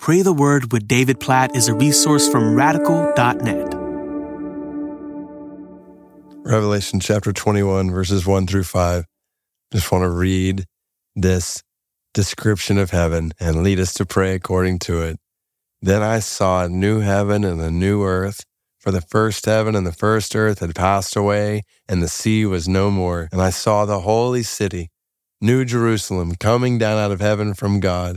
Pray the Word with David Platt is a resource from radical.net. Revelation chapter 21, verses 1 through 5. Just want to read this description of heaven and lead us to pray according to it. Then I saw a new heaven and a new earth, for the first heaven and the first earth had passed away, and the sea was no more. And I saw the holy city, New Jerusalem, coming down out of heaven from God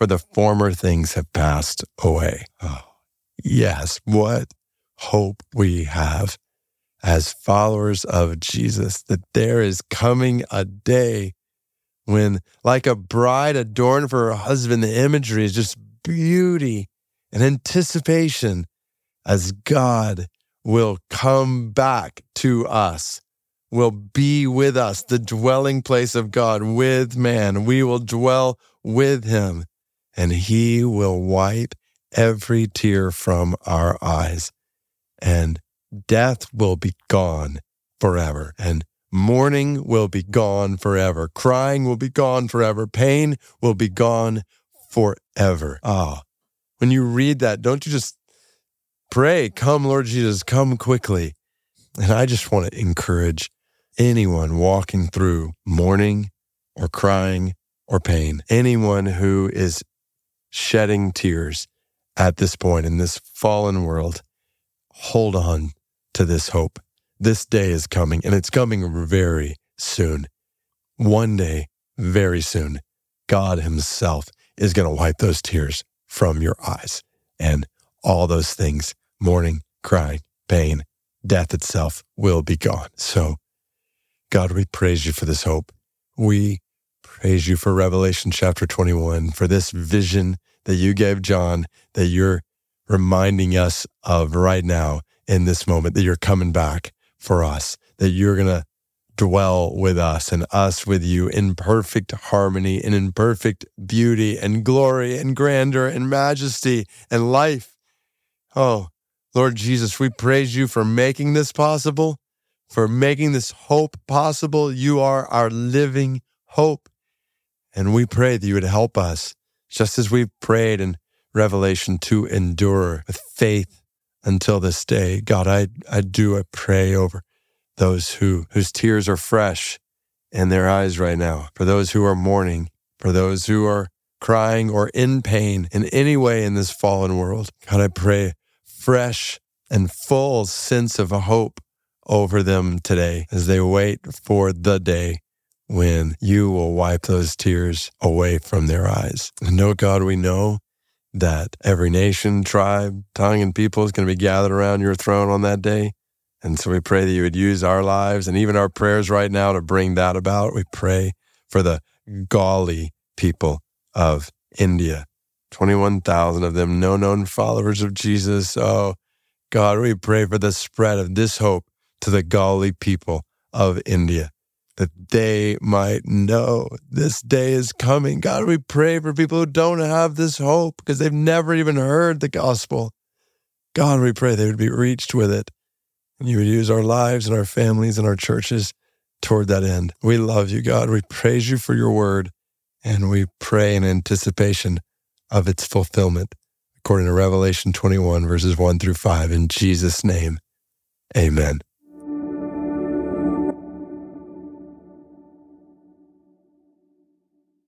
for the former things have passed away. Oh, yes, what hope we have as followers of Jesus that there is coming a day when, like a bride adorned for her husband, the imagery is just beauty and anticipation as God will come back to us, will be with us, the dwelling place of God with man. We will dwell with him and he will wipe every tear from our eyes, and death will be gone forever, and mourning will be gone forever, crying will be gone forever, pain will be gone forever. Ah, when you read that, don't you just pray, Come, Lord Jesus, come quickly. And I just want to encourage anyone walking through mourning or crying or pain, anyone who is shedding tears at this point in this fallen world, hold on to this hope. This day is coming, and it's coming very soon. One day, very soon, God Himself is going to wipe those tears from your eyes and all those things mourning, crying, pain, death itself will be gone. So, God, we praise you for this hope. We Praise you for Revelation chapter 21, for this vision that you gave John, that you're reminding us of right now in this moment, that you're coming back for us, that you're going to dwell with us and us with you in perfect harmony and in perfect beauty and glory and grandeur and majesty and life. Oh, Lord Jesus, we praise you for making this possible, for making this hope possible. You are our living hope. And we pray that you would help us, just as we've prayed in Revelation, to endure with faith until this day. God, I, I do, I pray over those who, whose tears are fresh in their eyes right now, for those who are mourning, for those who are crying or in pain in any way in this fallen world. God, I pray fresh and full sense of hope over them today as they wait for the day when you will wipe those tears away from their eyes. And no, God, we know that every nation, tribe, tongue, and people is going to be gathered around your throne on that day. And so we pray that you would use our lives and even our prayers right now to bring that about. We pray for the Gali people of India, 21,000 of them, no known followers of Jesus. Oh, God, we pray for the spread of this hope to the Gali people of India that they might know this day is coming. God, we pray for people who don't have this hope because they've never even heard the gospel. God, we pray they would be reached with it. And you would use our lives and our families and our churches toward that end. We love you, God. We praise you for your word and we pray in anticipation of its fulfillment according to Revelation 21, verses 1 through 5. In Jesus' name, amen.